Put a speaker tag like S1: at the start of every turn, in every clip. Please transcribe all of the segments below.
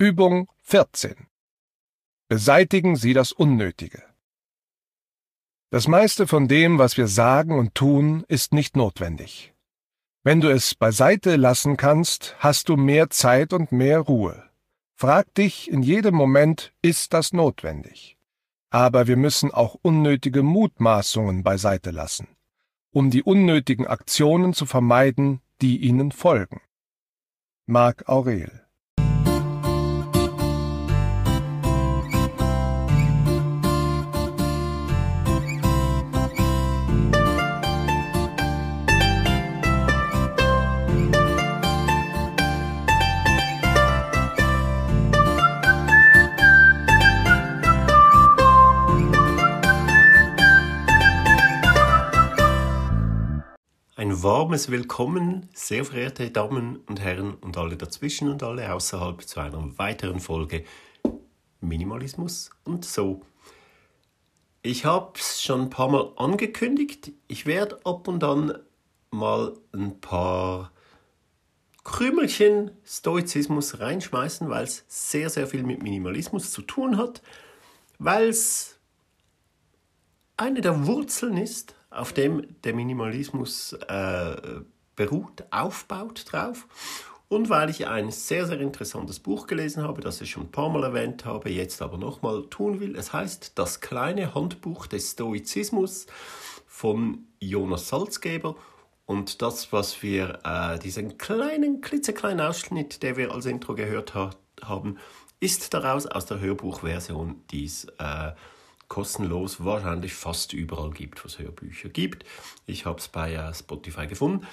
S1: Übung 14. Beseitigen Sie das Unnötige. Das meiste von dem, was wir sagen und tun, ist nicht notwendig. Wenn du es beiseite lassen kannst, hast du mehr Zeit und mehr Ruhe. Frag dich in jedem Moment, ist das notwendig? Aber wir müssen auch unnötige Mutmaßungen beiseite lassen, um die unnötigen Aktionen zu vermeiden, die ihnen folgen. Marc Aurel
S2: warmes Willkommen, sehr verehrte Damen und Herren und alle dazwischen und alle außerhalb zu einer weiteren Folge Minimalismus und so. Ich habe es schon ein paar Mal angekündigt. Ich werde ab und an mal ein paar Krümelchen Stoizismus reinschmeißen, weil es sehr, sehr viel mit Minimalismus zu tun hat, weil es eine der Wurzeln ist auf dem der Minimalismus äh, beruht, aufbaut drauf. Und weil ich ein sehr, sehr interessantes Buch gelesen habe, das ich schon ein paar Mal erwähnt habe, jetzt aber nochmal tun will. Es heißt Das kleine Handbuch des Stoizismus von Jonas Salzgeber. Und das, was wir, äh, diesen kleinen, klitzekleinen Ausschnitt, der wir als Intro gehört ha haben, ist daraus aus der Hörbuchversion, die es äh, kostenlos wahrscheinlich fast überall gibt, was Hörbücher gibt. Ich habe es bei äh, Spotify gefunden.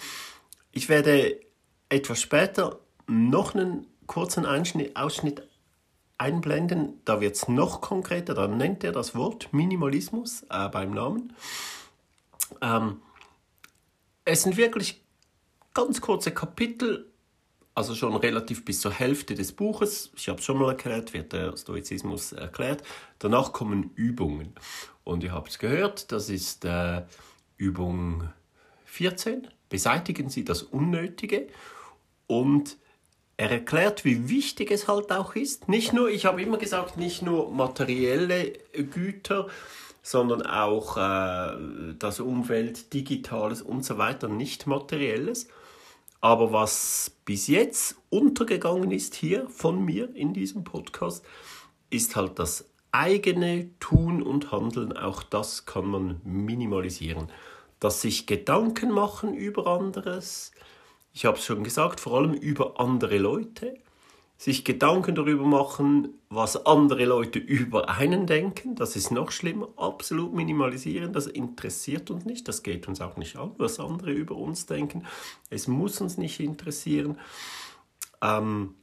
S2: Ich werde etwas später noch einen kurzen Einschnitt, Ausschnitt einblenden. Da wird es noch konkreter. Da nennt er das Wort Minimalismus äh, beim Namen. Ähm, es sind wirklich ganz kurze Kapitel also schon relativ bis zur Hälfte des Buches, ich habe es schon mal erklärt, wird der Stoizismus erklärt. Danach kommen Übungen. Und ihr habt es gehört, das ist äh, Übung 14. Beseitigen Sie das Unnötige. Und er erklärt, wie wichtig es halt auch ist. Nicht nur, ich habe immer gesagt, nicht nur materielle Güter, sondern auch äh, das Umfeld, Digitales und so weiter, nicht materielles. Aber was bis jetzt untergegangen ist hier von mir in diesem Podcast, ist halt das eigene Tun und Handeln. Auch das kann man minimalisieren. Dass sich Gedanken machen über anderes. Ich habe es schon gesagt, vor allem über andere Leute sich Gedanken darüber machen, was andere Leute über einen denken. Das ist noch schlimmer. Absolut minimalisieren, das interessiert uns nicht. Das geht uns auch nicht an, was andere über uns denken. Es muss uns nicht interessieren. Ähm,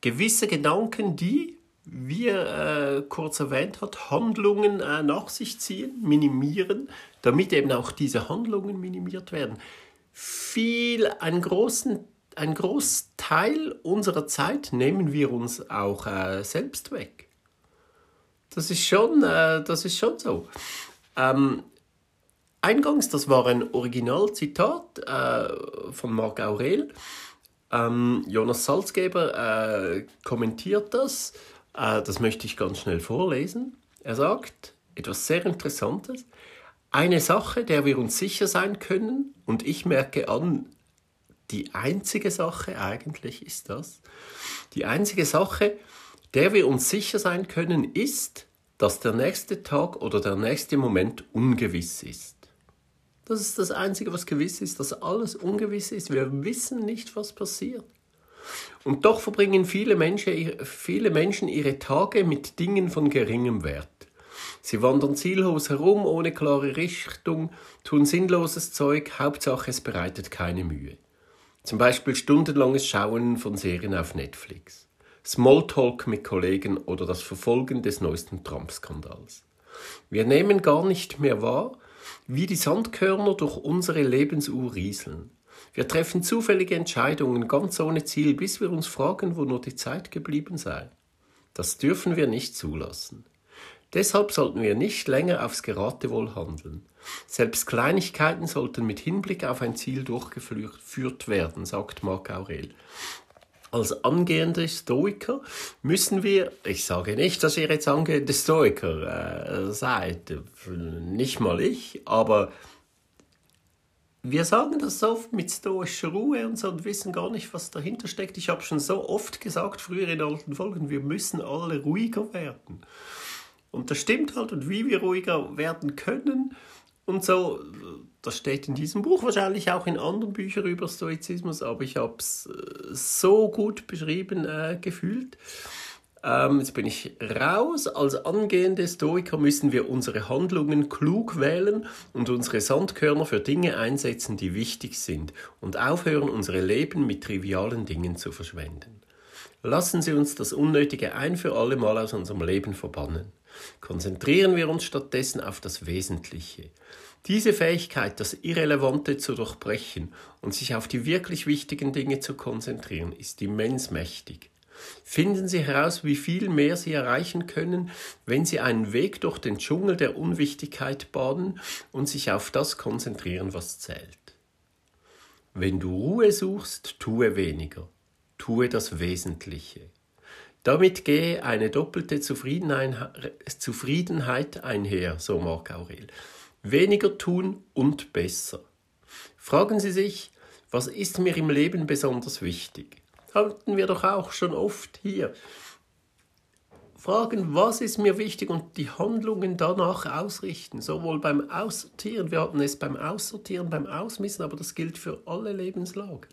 S2: gewisse Gedanken, die, wie er äh, kurz erwähnt hat, Handlungen äh, nach sich ziehen, minimieren, damit eben auch diese Handlungen minimiert werden. Viel, einen großen ein Großteil unserer Zeit nehmen wir uns auch äh, selbst weg. Das ist schon, äh, das ist schon so. Ähm, eingangs, das war ein Originalzitat äh, von Marc Aurel. Ähm, Jonas Salzgeber äh, kommentiert das. Äh, das möchte ich ganz schnell vorlesen. Er sagt etwas sehr Interessantes. Eine Sache, der wir uns sicher sein können, und ich merke an, die einzige Sache eigentlich ist das. Die einzige Sache, der wir uns sicher sein können, ist, dass der nächste Tag oder der nächste Moment ungewiss ist. Das ist das Einzige, was gewiss ist, dass alles ungewiss ist. Wir wissen nicht, was passiert. Und doch verbringen viele Menschen, viele Menschen ihre Tage mit Dingen von geringem Wert. Sie wandern ziellos herum, ohne klare Richtung, tun sinnloses Zeug, Hauptsache es bereitet keine Mühe. Zum Beispiel stundenlanges Schauen von Serien auf Netflix, Smalltalk mit Kollegen oder das Verfolgen des neuesten Trump-Skandals. Wir nehmen gar nicht mehr wahr, wie die Sandkörner durch unsere Lebensuhr rieseln. Wir treffen zufällige Entscheidungen ganz ohne Ziel, bis wir uns fragen, wo nur die Zeit geblieben sei. Das dürfen wir nicht zulassen. Deshalb sollten wir nicht länger aufs Geratewohl handeln. Selbst Kleinigkeiten sollten mit Hinblick auf ein Ziel durchgeführt werden, sagt Marc Aurel. als angehende Stoiker müssen wir, ich sage nicht, dass ihr jetzt angehende Stoiker äh, seid, nicht mal ich, aber wir sagen das so oft mit stoischer Ruhe und so und wissen gar nicht, was dahinter steckt. Ich habe schon so oft gesagt, früher in alten Folgen, wir müssen alle ruhiger werden. Und das stimmt halt und wie wir ruhiger werden können und so, das steht in diesem Buch, wahrscheinlich auch in anderen Büchern über Stoizismus, aber ich habe es äh, so gut beschrieben äh, gefühlt. Ähm, jetzt bin ich raus. Als angehende Stoiker müssen wir unsere Handlungen klug wählen und unsere Sandkörner für Dinge einsetzen, die wichtig sind und aufhören, unsere Leben mit trivialen Dingen zu verschwenden. Lassen Sie uns das Unnötige ein für alle Mal aus unserem Leben verbannen. Konzentrieren wir uns stattdessen auf das Wesentliche. Diese Fähigkeit, das Irrelevante zu durchbrechen und sich auf die wirklich wichtigen Dinge zu konzentrieren, ist immens mächtig. Finden Sie heraus, wie viel mehr Sie erreichen können, wenn Sie einen Weg durch den Dschungel der Unwichtigkeit bahnen und sich auf das konzentrieren, was zählt. Wenn du Ruhe suchst, tue weniger, tue das Wesentliche. Damit gehe eine doppelte Zufriedenheit einher, so Marc Aurel. Weniger tun und besser. Fragen Sie sich, was ist mir im Leben besonders wichtig? Hatten wir doch auch schon oft hier. Fragen, was ist mir wichtig und die Handlungen danach ausrichten. Sowohl beim Aussortieren, wir hatten es beim Aussortieren, beim Ausmissen, aber das gilt für alle Lebenslagen.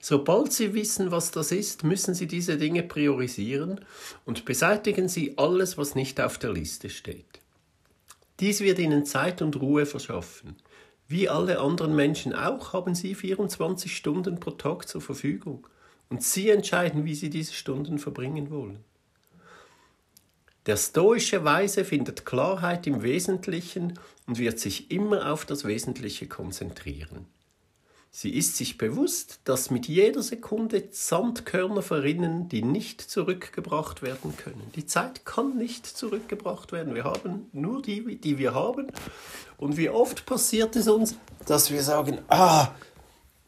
S2: Sobald Sie wissen, was das ist, müssen Sie diese Dinge priorisieren und beseitigen Sie alles, was nicht auf der Liste steht. Dies wird Ihnen Zeit und Ruhe verschaffen. Wie alle anderen Menschen auch haben Sie 24 Stunden pro Tag zur Verfügung und Sie entscheiden, wie Sie diese Stunden verbringen wollen. Der stoische Weise findet Klarheit im Wesentlichen und wird sich immer auf das Wesentliche konzentrieren. Sie ist sich bewusst, dass mit jeder Sekunde Sandkörner verrinnen, die nicht zurückgebracht werden können. Die Zeit kann nicht zurückgebracht werden. Wir haben nur die, die wir haben. Und wie oft passiert es uns, dass wir sagen, ah,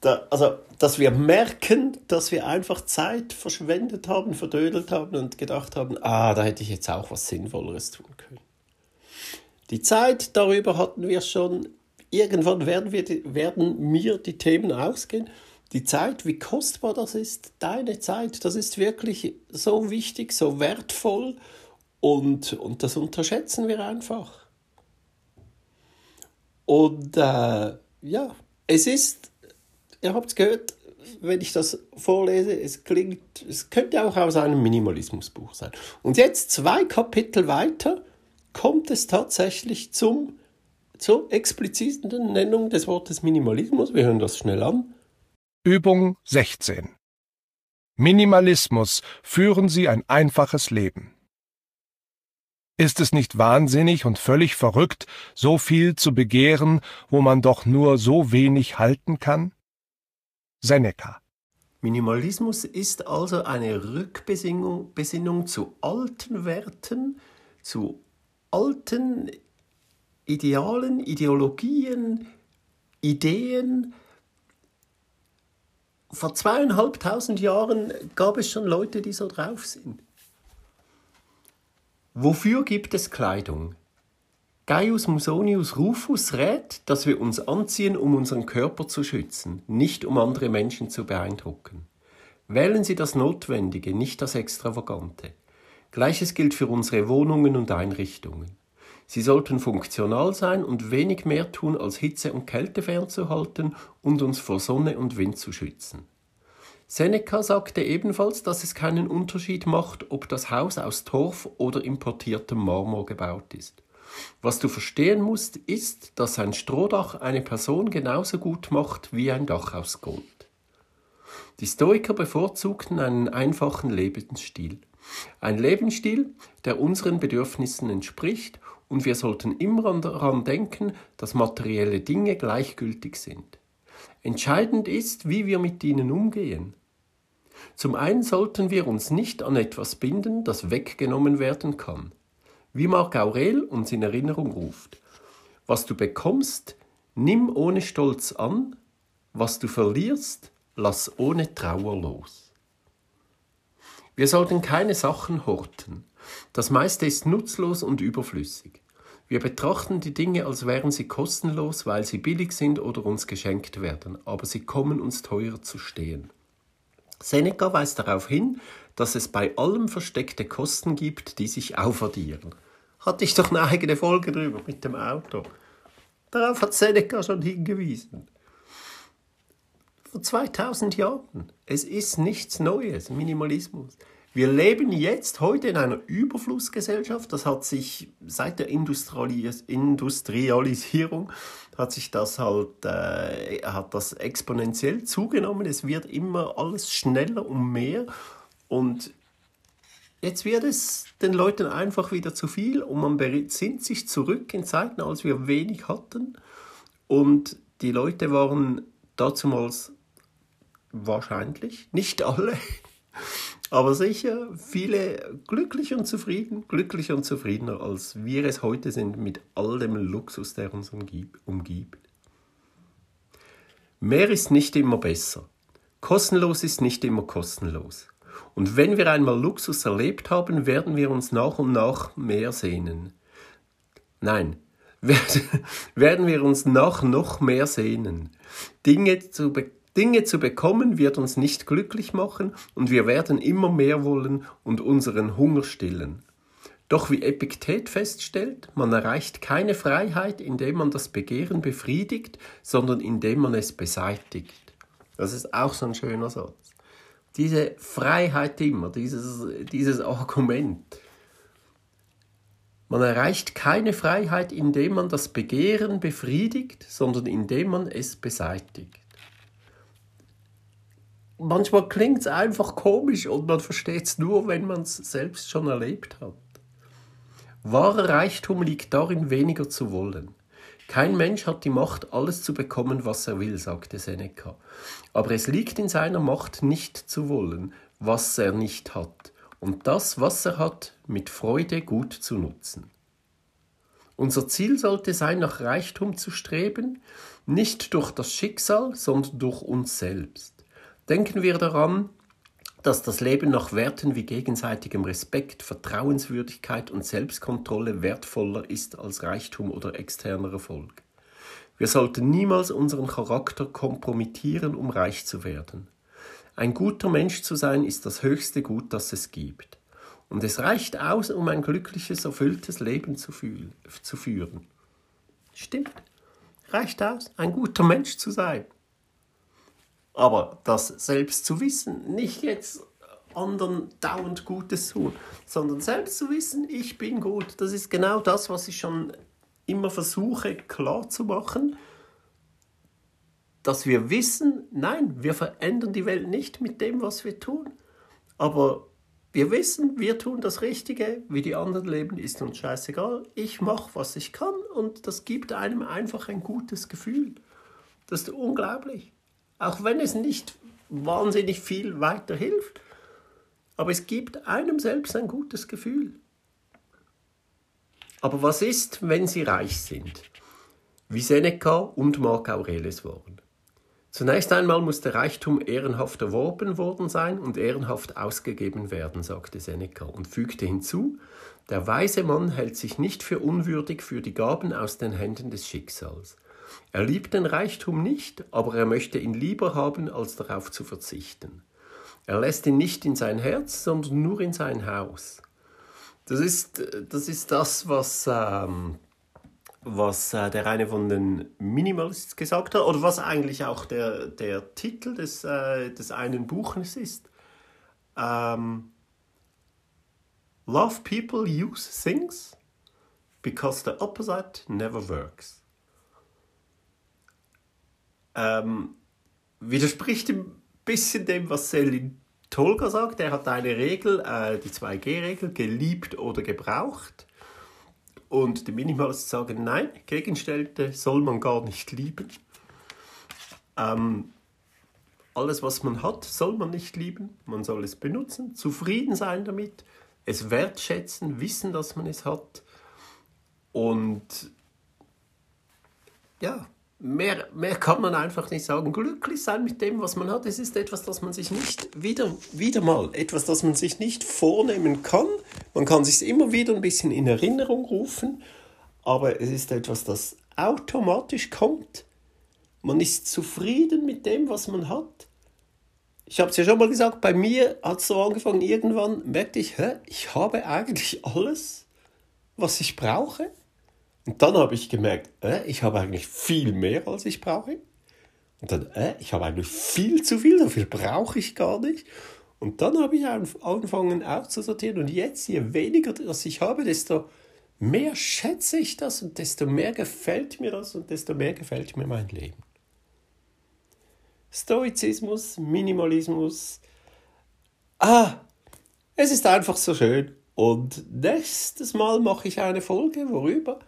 S2: da, also, dass wir merken, dass wir einfach Zeit verschwendet haben, verdödelt haben und gedacht haben, ah, da hätte ich jetzt auch was Sinnvolleres tun können. Die Zeit, darüber hatten wir schon irgendwann werden, wir, werden mir die Themen ausgehen. Die Zeit, wie kostbar das ist, deine Zeit, das ist wirklich so wichtig, so wertvoll und, und das unterschätzen wir einfach. Und äh, ja, es ist, ihr habt es gehört, wenn ich das vorlese, es klingt, es könnte auch aus einem Minimalismusbuch sein. Und jetzt zwei Kapitel weiter kommt es tatsächlich zum zur expliziten Nennung des Wortes Minimalismus. Wir hören das schnell an.
S1: Übung 16. Minimalismus führen Sie ein einfaches Leben. Ist es nicht wahnsinnig und völlig verrückt, so viel zu begehren, wo man doch nur so wenig halten kann? Seneca.
S2: Minimalismus ist also eine Rückbesinnung Besinnung zu alten Werten, zu alten Idealen, Ideologien, Ideen. Vor zweieinhalbtausend Jahren gab es schon Leute, die so drauf sind. Wofür gibt es Kleidung? Gaius Musonius Rufus rät, dass wir uns anziehen, um unseren Körper zu schützen, nicht um andere Menschen zu beeindrucken. Wählen Sie das Notwendige, nicht das Extravagante. Gleiches gilt für unsere Wohnungen und Einrichtungen. Sie sollten funktional sein und wenig mehr tun, als Hitze und Kälte fernzuhalten und uns vor Sonne und Wind zu schützen. Seneca sagte ebenfalls, dass es keinen Unterschied macht, ob das Haus aus Torf oder importiertem Marmor gebaut ist. Was du verstehen musst, ist, dass ein Strohdach eine Person genauso gut macht wie ein Dach aus Gold. Die Stoiker bevorzugten einen einfachen Lebensstil. Ein Lebensstil, der unseren Bedürfnissen entspricht und wir sollten immer daran denken, dass materielle Dinge gleichgültig sind. Entscheidend ist, wie wir mit ihnen umgehen. Zum einen sollten wir uns nicht an etwas binden, das weggenommen werden kann. Wie Marc Aurel uns in Erinnerung ruft. Was du bekommst, nimm ohne Stolz an, was du verlierst, lass ohne Trauer los. Wir sollten keine Sachen horten. Das meiste ist nutzlos und überflüssig. Wir betrachten die Dinge, als wären sie kostenlos, weil sie billig sind oder uns geschenkt werden, aber sie kommen uns teuer zu stehen. Seneca weist darauf hin, dass es bei allem versteckte Kosten gibt, die sich aufaddieren. Hatte ich doch eine eigene Folge drüber mit dem Auto. Darauf hat Seneca schon hingewiesen. Vor 2000 Jahren. Es ist nichts Neues, Minimalismus. Wir leben jetzt heute in einer Überflussgesellschaft. Das hat sich seit der Industrialisierung hat sich das halt äh, hat das exponentiell zugenommen. Es wird immer alles schneller und mehr und jetzt wird es den Leuten einfach wieder zu viel und man besinnt sich zurück in Zeiten, als wir wenig hatten und die Leute waren dazumals wahrscheinlich nicht alle aber sicher viele glücklich und zufrieden, glücklicher und zufriedener, als wir es heute sind mit all dem Luxus, der uns umgibt. Mehr ist nicht immer besser. Kostenlos ist nicht immer kostenlos. Und wenn wir einmal Luxus erlebt haben, werden wir uns nach und nach mehr sehnen. Nein, werden wir uns nach noch mehr sehnen. Dinge zu bekommen Dinge zu bekommen wird uns nicht glücklich machen und wir werden immer mehr wollen und unseren Hunger stillen. Doch wie Epiktet feststellt, man erreicht keine Freiheit, indem man das Begehren befriedigt, sondern indem man es beseitigt. Das ist auch so ein schöner Satz. Diese Freiheit immer, dieses, dieses Argument. Man erreicht keine Freiheit, indem man das Begehren befriedigt, sondern indem man es beseitigt manchmal klingt es einfach komisch und man versteht es nur, wenn man es selbst schon erlebt hat. Wahrer Reichtum liegt darin, weniger zu wollen. Kein Mensch hat die Macht, alles zu bekommen, was er will, sagte Seneca. Aber es liegt in seiner Macht, nicht zu wollen, was er nicht hat, und das, was er hat, mit Freude gut zu nutzen. Unser Ziel sollte sein, nach Reichtum zu streben, nicht durch das Schicksal, sondern durch uns selbst. Denken wir daran, dass das Leben nach Werten wie gegenseitigem Respekt, Vertrauenswürdigkeit und Selbstkontrolle wertvoller ist als Reichtum oder externer Erfolg. Wir sollten niemals unseren Charakter kompromittieren, um reich zu werden. Ein guter Mensch zu sein ist das höchste Gut, das es gibt. Und es reicht aus, um ein glückliches, erfülltes Leben zu, zu führen. Stimmt. Reicht aus, ein guter Mensch zu sein. Aber das selbst zu wissen, nicht jetzt anderen dauernd Gutes tun, sondern selbst zu wissen, ich bin gut, das ist genau das, was ich schon immer versuche klar zu machen, dass wir wissen, nein, wir verändern die Welt nicht mit dem, was wir tun, aber wir wissen, wir tun das Richtige, wie die anderen leben, ist uns scheißegal. Ich mache, was ich kann und das gibt einem einfach ein gutes Gefühl. Das ist unglaublich. Auch wenn es nicht wahnsinnig viel weiterhilft. Aber es gibt einem selbst ein gutes Gefühl. Aber was ist, wenn sie reich sind? Wie Seneca und Marc Aurelius waren. Zunächst einmal muss der Reichtum ehrenhaft erworben worden sein und ehrenhaft ausgegeben werden, sagte Seneca und fügte hinzu, der weise Mann hält sich nicht für unwürdig für die Gaben aus den Händen des Schicksals. Er liebt den Reichtum nicht, aber er möchte ihn lieber haben, als darauf zu verzichten. Er lässt ihn nicht in sein Herz, sondern nur in sein Haus. Das ist das, ist das was, ähm, was äh, der eine von den Minimalists gesagt hat, oder was eigentlich auch der, der Titel des, äh, des einen Buches ist. Ähm, Love people use things because the opposite never works ähm, widerspricht ein bisschen dem, was Selin Tolga sagt. Er hat eine Regel, äh, die 2G-Regel, geliebt oder gebraucht. Und die Minimalisten sagen, nein, Gegenstände soll man gar nicht lieben. Ähm, alles, was man hat, soll man nicht lieben. Man soll es benutzen, zufrieden sein damit, es wertschätzen, wissen, dass man es hat. Und ja, mehr, mehr kann man einfach nicht sagen. Glücklich sein mit dem, was man hat, es ist etwas, das man sich nicht wieder, wieder mal, etwas, das man sich nicht vornehmen kann. Man kann sich immer wieder ein bisschen in Erinnerung rufen, aber es ist etwas, das automatisch kommt. Man ist zufrieden mit dem, was man hat. Ich habe es ja schon mal gesagt, bei mir hat es so angefangen, irgendwann merkte ich, hä, ich habe eigentlich alles, was ich brauche. Und dann habe ich gemerkt, äh, ich habe eigentlich viel mehr, als ich brauche. Und dann, äh, ich habe eigentlich viel zu viel, so viel brauche ich gar nicht. Und dann habe ich angefangen auszusortieren. Und jetzt, je weniger das ich habe, desto mehr schätze ich das und desto mehr gefällt mir das und desto mehr gefällt mir mein Leben. Stoizismus, Minimalismus. Ah, es ist einfach so schön. Und nächstes Mal mache ich eine Folge, worüber?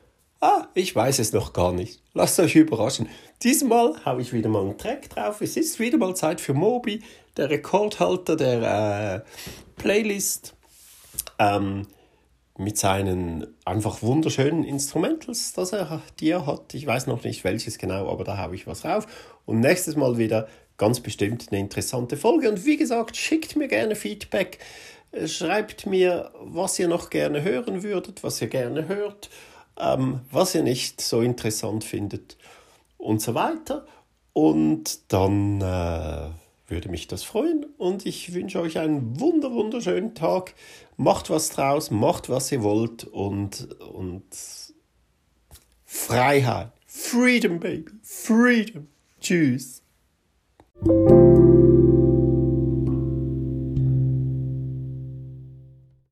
S2: Ah, ich weiß es noch gar nicht. Lasst euch überraschen. Diesmal habe ich wieder mal einen Track drauf. Es ist wieder mal Zeit für Moby, der Rekordhalter der äh, Playlist. Ähm, mit seinen einfach wunderschönen Instrumentals, das er, die er hat. Ich weiß noch nicht welches genau, aber da habe ich was drauf. Und nächstes Mal wieder ganz bestimmt eine interessante Folge. Und wie gesagt, schickt mir gerne Feedback. Schreibt mir, was ihr noch gerne hören würdet, was ihr gerne hört ähm, was ihr nicht so interessant findet und so weiter. Und dann äh, würde mich das freuen und ich wünsche euch einen wunder wunderschönen Tag. Macht was draus, macht was ihr wollt und, und Freiheit. Freedom, Baby. Freedom. Tschüss.